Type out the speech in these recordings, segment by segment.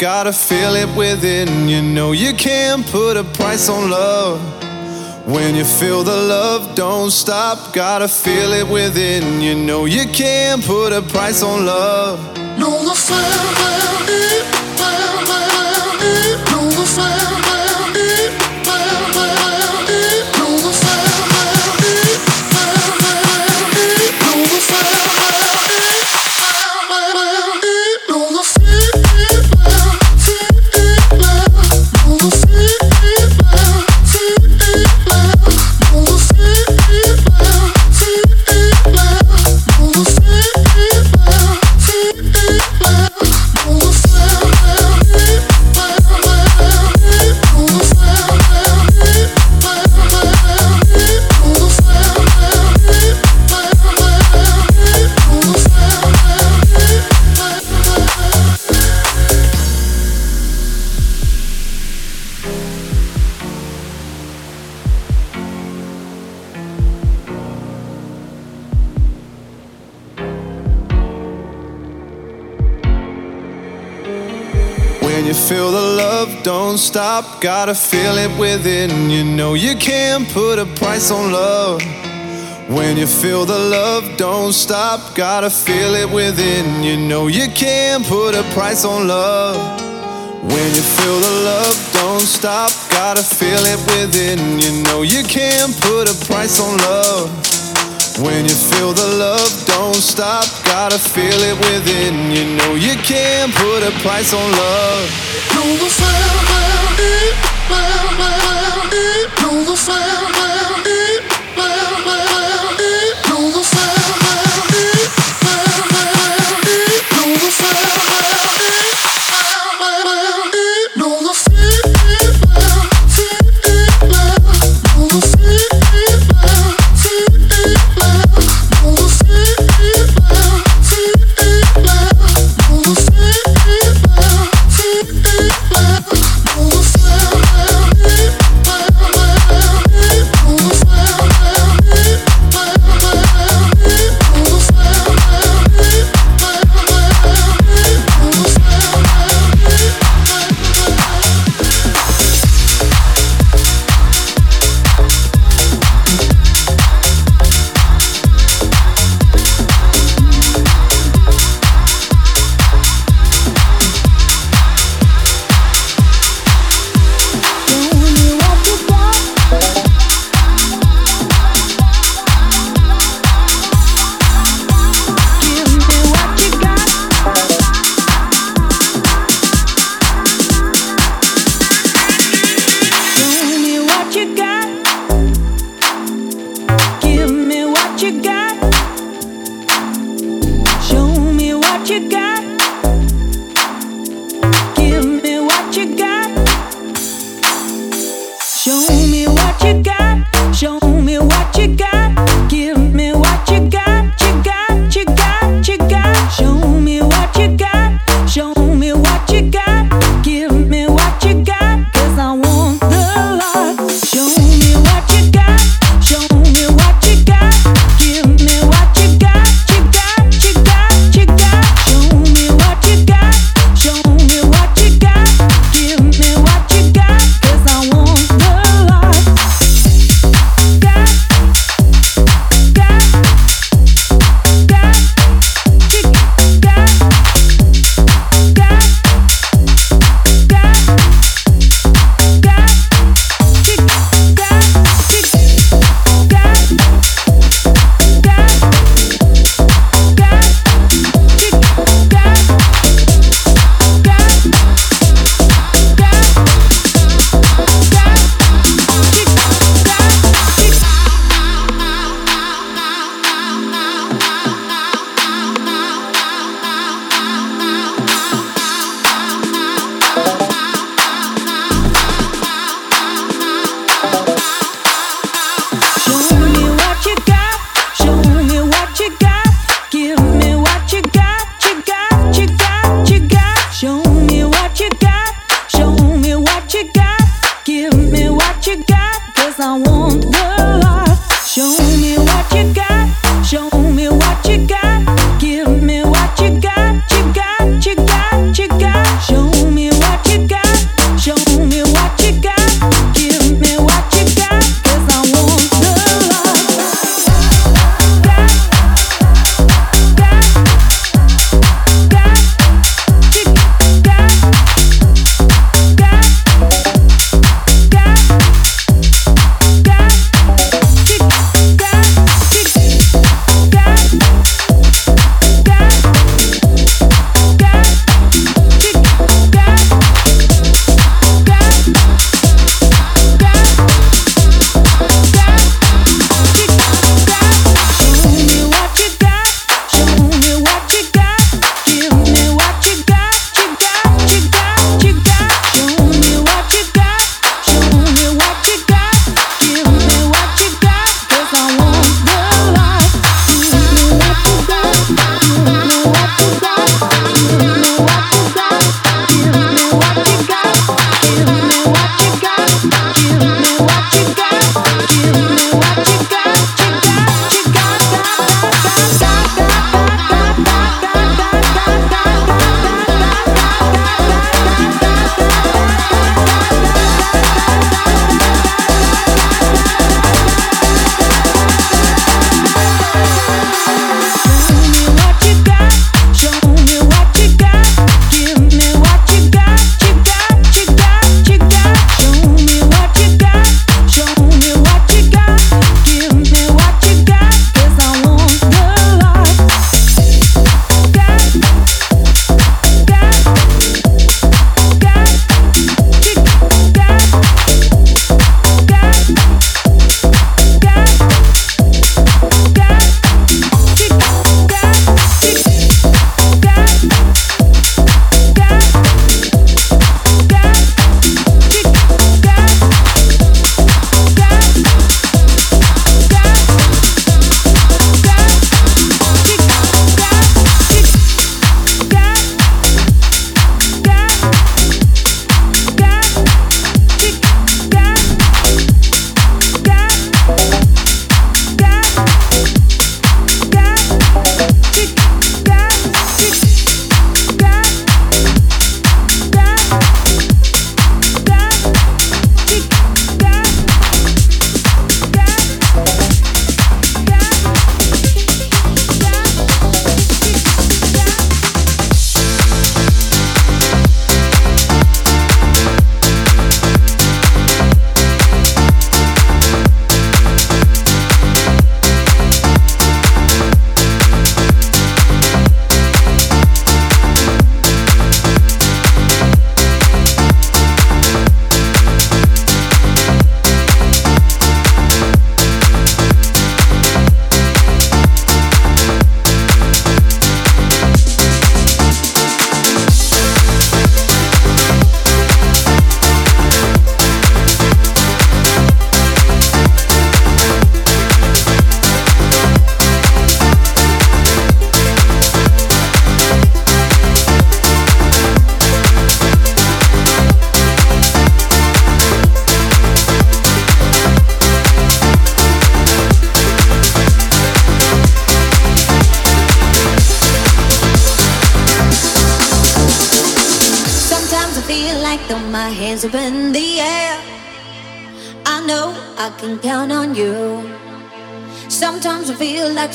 gotta feel it within. You know you can't put a price on love. When you feel the love, don't stop, gotta feel it within. You know you can't put a price on love. No, the fire, stop, gotta feel it within. You know you can't put a price on love. When you feel the love, don't stop, gotta feel it within. You know you can't put a price on love. When you feel the love, don't stop, gotta feel it within. You know you can't put a price on love. When you feel the love, don't stop, gotta feel it within. You know you can't put a price on love. Know the sound, know the sound.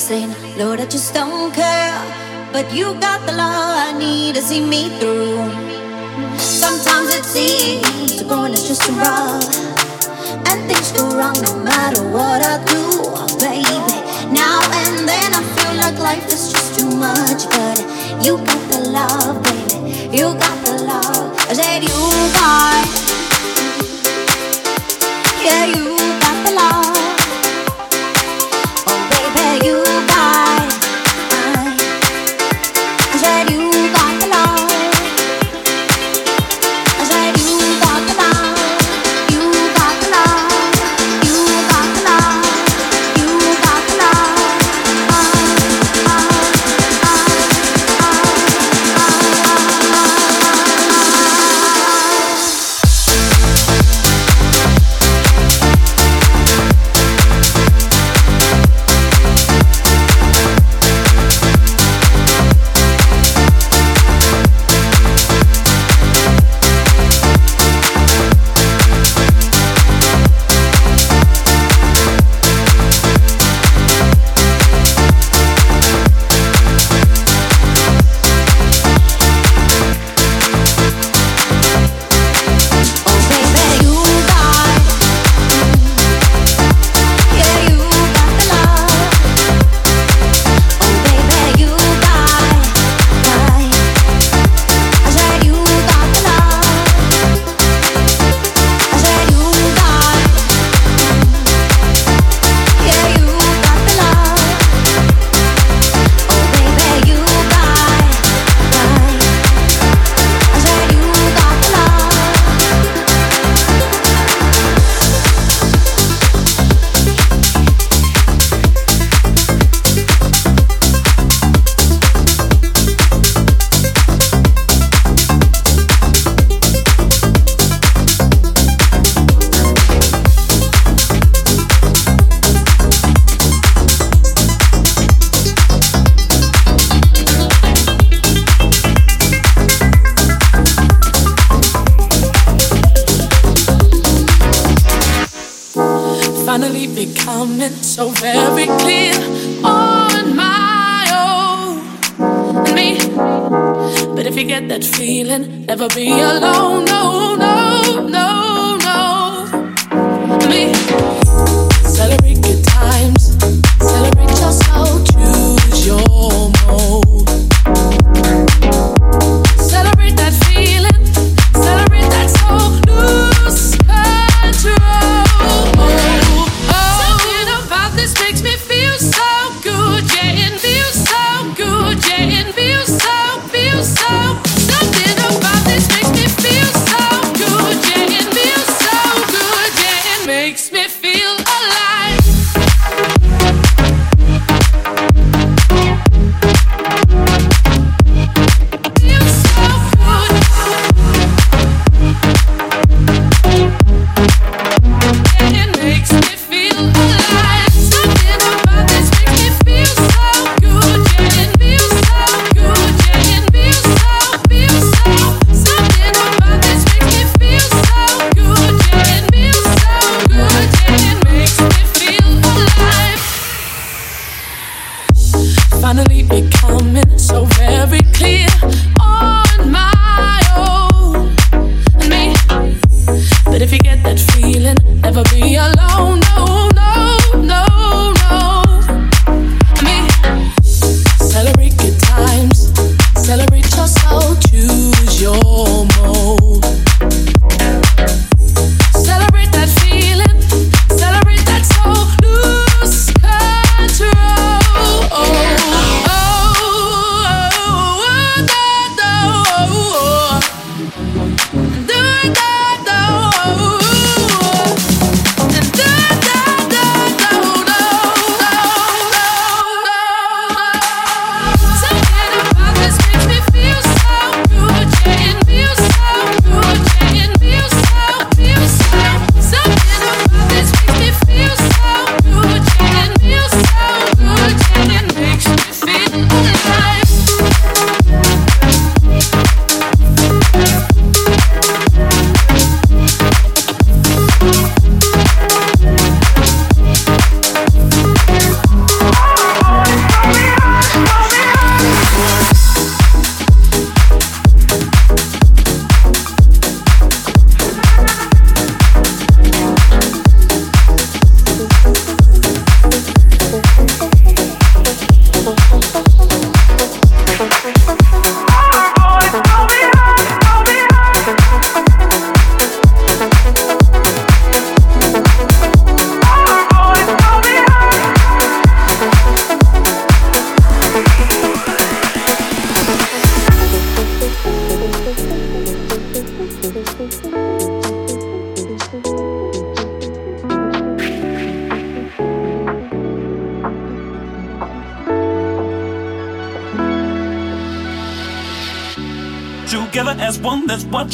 Saying, Lord, I just don't care. But you got the love I need to see me through. Sometimes it seems the going is just too rough. And things go wrong no matter what I do, baby. Now and then I feel like life is just too much. But you got the love, baby. You got the love. I said, You got. Yeah, you got the love.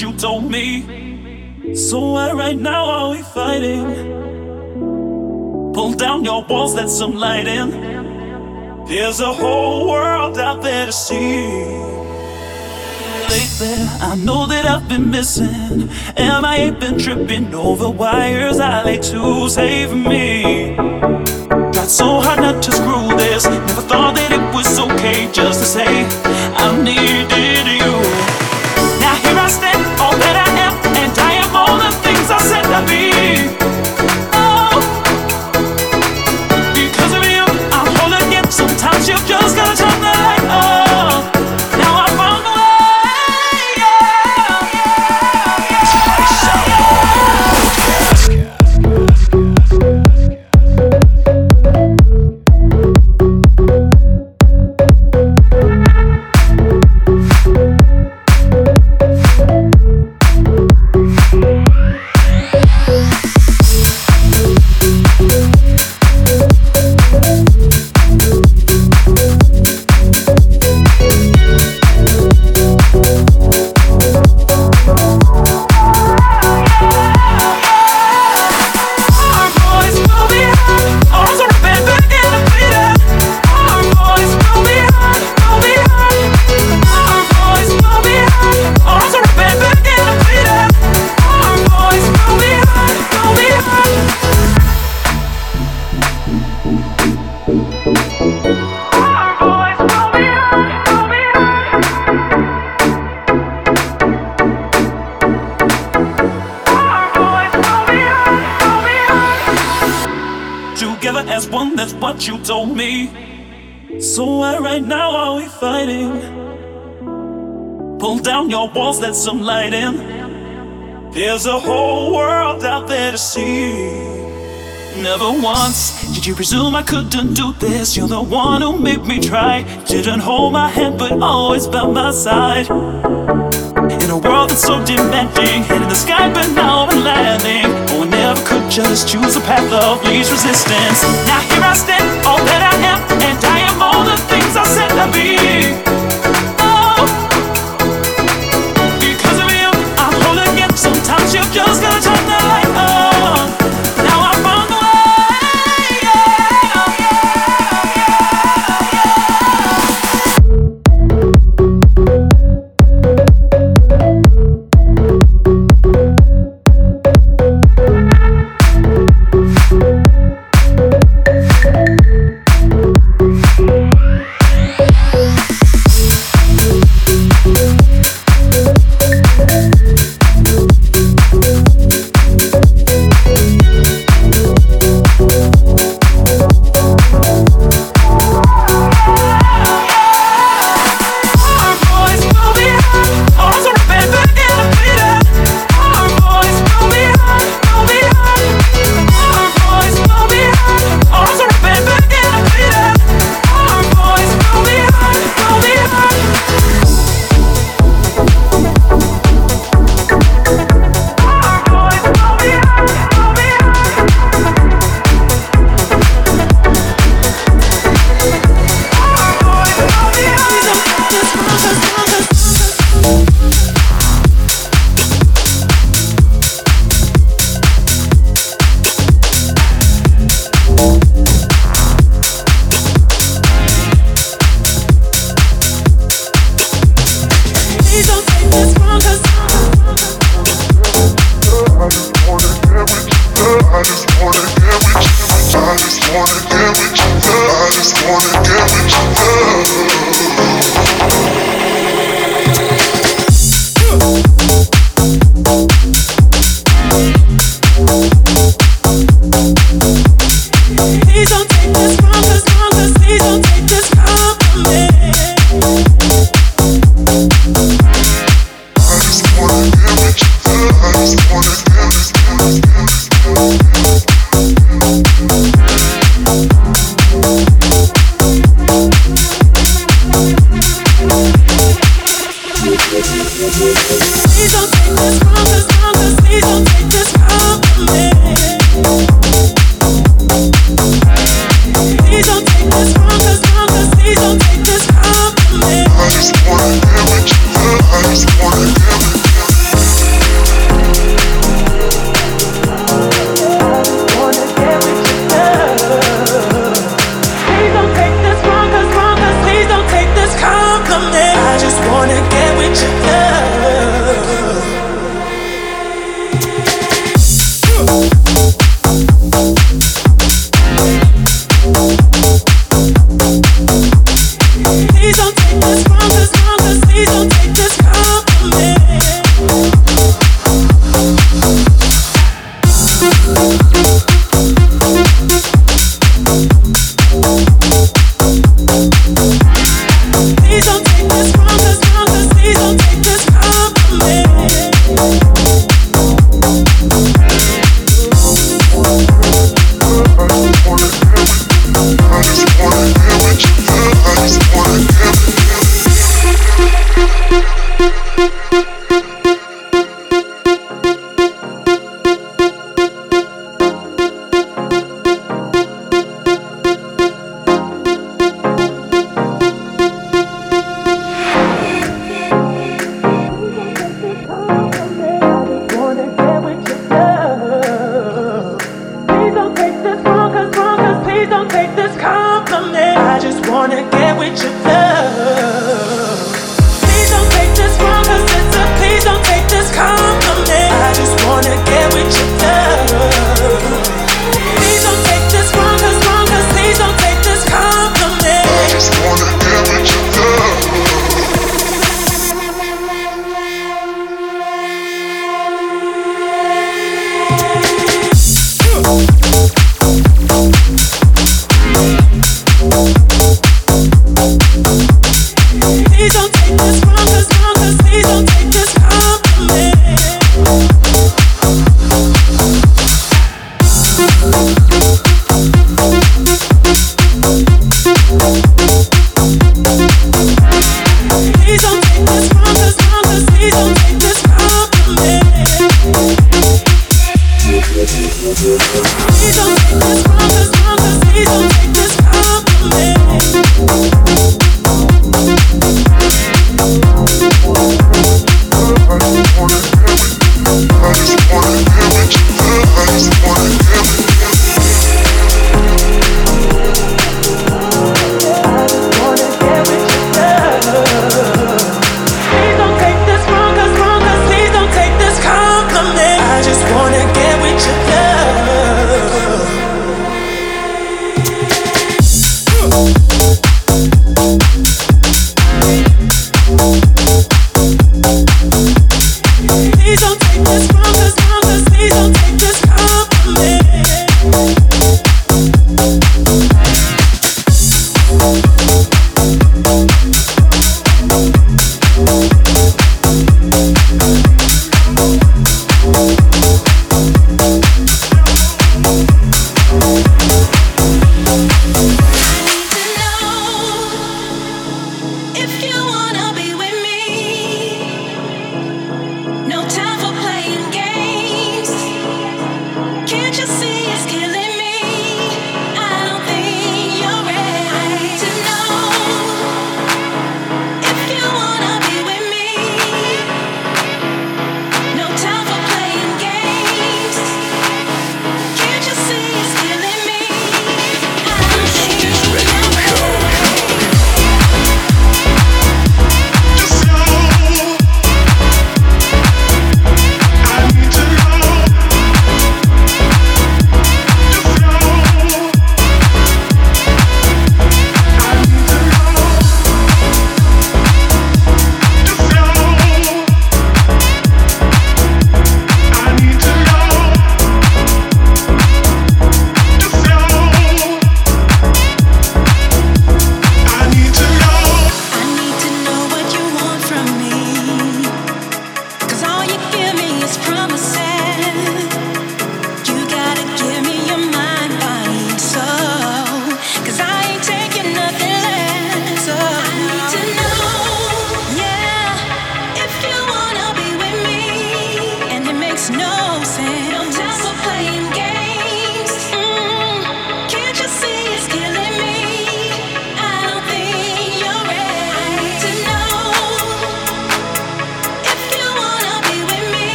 you told me. So why right now are we fighting? Pull down your walls, let some light in. There's a whole world out there to see lately. I know that I've been missing, and I ain't been tripping over wires. I lay to save me. Got so hard not to screw this. Never thought that it was okay just to say. Walls, let some light in. There's a whole world out there to see. Never once did you presume I couldn't do this. You're the one who made me try. Didn't hold my hand, but always by my side. In a world that's so demanding, head in the sky, but now I'm landing. Oh, I never could just choose a path of least resistance. Now here I stand, all that I am, and I am all the things I said to be.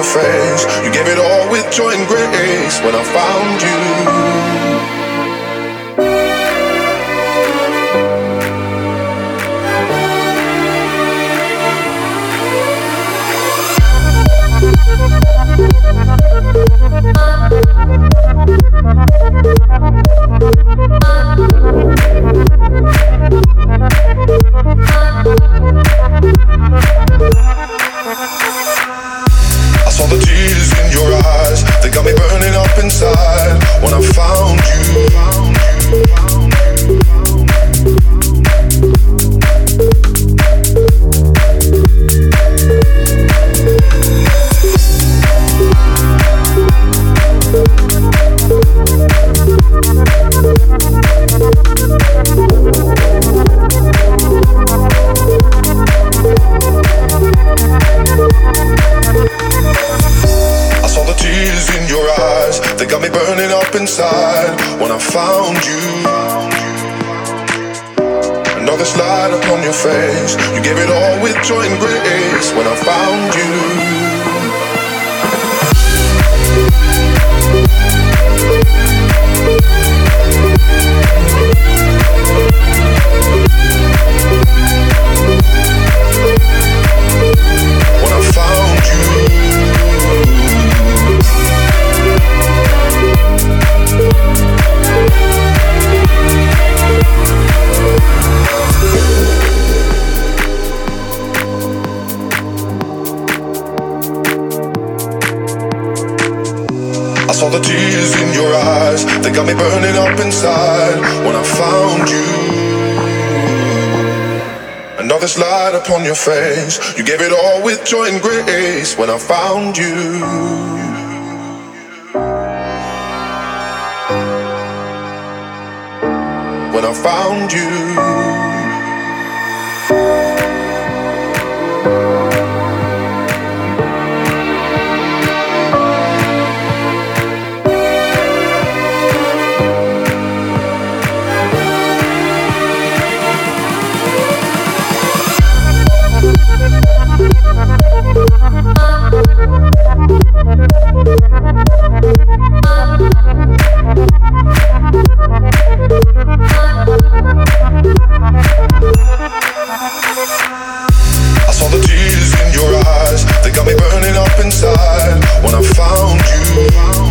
your face. You gave it all with joy and grace when I found you. found place when I found you. got me burning up inside when I found you. Another slide upon your face. You gave it all with joy and grace when I found you. when I found you. inside when I found you.